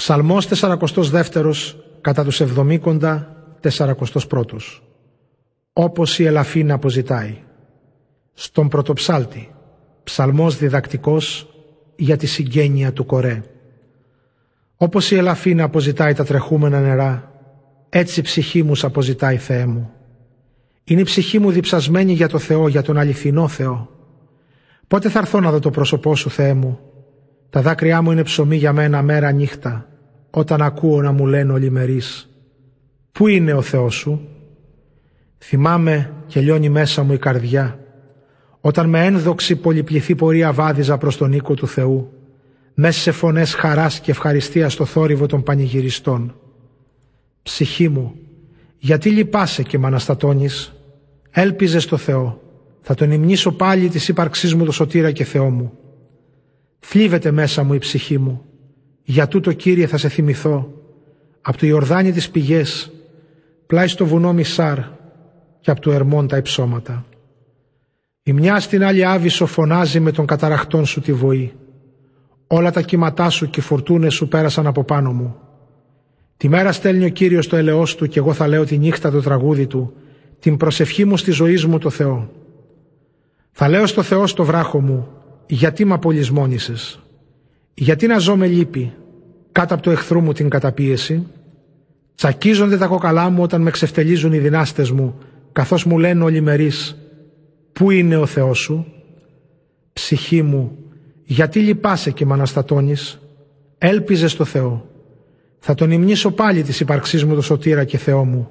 Ψαλμός 42 κατά τους εβδομήκοντα 41 Όπως η ελαφίνα αποζητάει. Στον πρωτοψάλτη. Ψαλμός διδακτικός για τη συγγένεια του Κορέ. Όπως η ελαφίνα αποζητάει τα τρεχούμενα νερά, έτσι η ψυχή μου σ' αποζητάει Θεέ μου. Είναι η ψυχή μου διψασμένη για το Θεό, για τον αληθινό Θεό. Πότε θα έρθω να δω το πρόσωπό σου Θεέ μου; Τα δάκρυά μου είναι ψωμί για μένα μέρα νύχτα, όταν ακούω να μου λένε ολιμερείς. Πού είναι ο Θεός σου; Θυμάμαι και λιώνει μέσα μου η καρδιά, όταν με ένδοξη πολυπληθή πορεία βάδιζα προς τον οίκο του Θεού, μέσα σε φωνές χαράς και ευχαριστίας στο θόρυβο των πανηγυριστών. Ψυχή μου, γιατί λυπάσαι και με αναστατώνεις, έλπιζε στο Θεό, θα τον υμνήσω πάλι της ύπαρξής μου το σωτήρα και Θεό μου. Θλίβεται μέσα μου η ψυχή μου, για τούτο Κύριε θα σε θυμηθώ, από το Ιορδάνη τις πηγές, πλάι στο βουνό Μισάρ και από το Ερμόν τα υψώματα. Η μια στην άλλη άβυσο φωνάζει με τον καταραχτών σου τη βοή. Όλα τα κύματά σου και οι φορτούνες σου πέρασαν από πάνω μου. Τη μέρα στέλνει ο Κύριος το ελαιός του και εγώ θα λέω τη νύχτα το τραγούδι του, την προσευχή μου στη ζωή μου το Θεό. Θα λέω στο Θεό στο βράχο μου, γιατί με απολυσμόνησες; Γιατί να ζω με λύπη, κάτω από το εχθρού μου την καταπίεση. Τσακίζονται τα κοκαλά μου όταν με ξεφτελίζουν οι δυνάστες μου, καθώς μου λένε όλοι μερίς, Πού είναι ο Θεός σου, ψυχή μου, γιατί λυπάσαι και με αναστατώνεις, έλπιζες στο Θεό. Θα τον υμνήσω πάλι της ύπαρξής μου το σωτήρα και Θεό μου.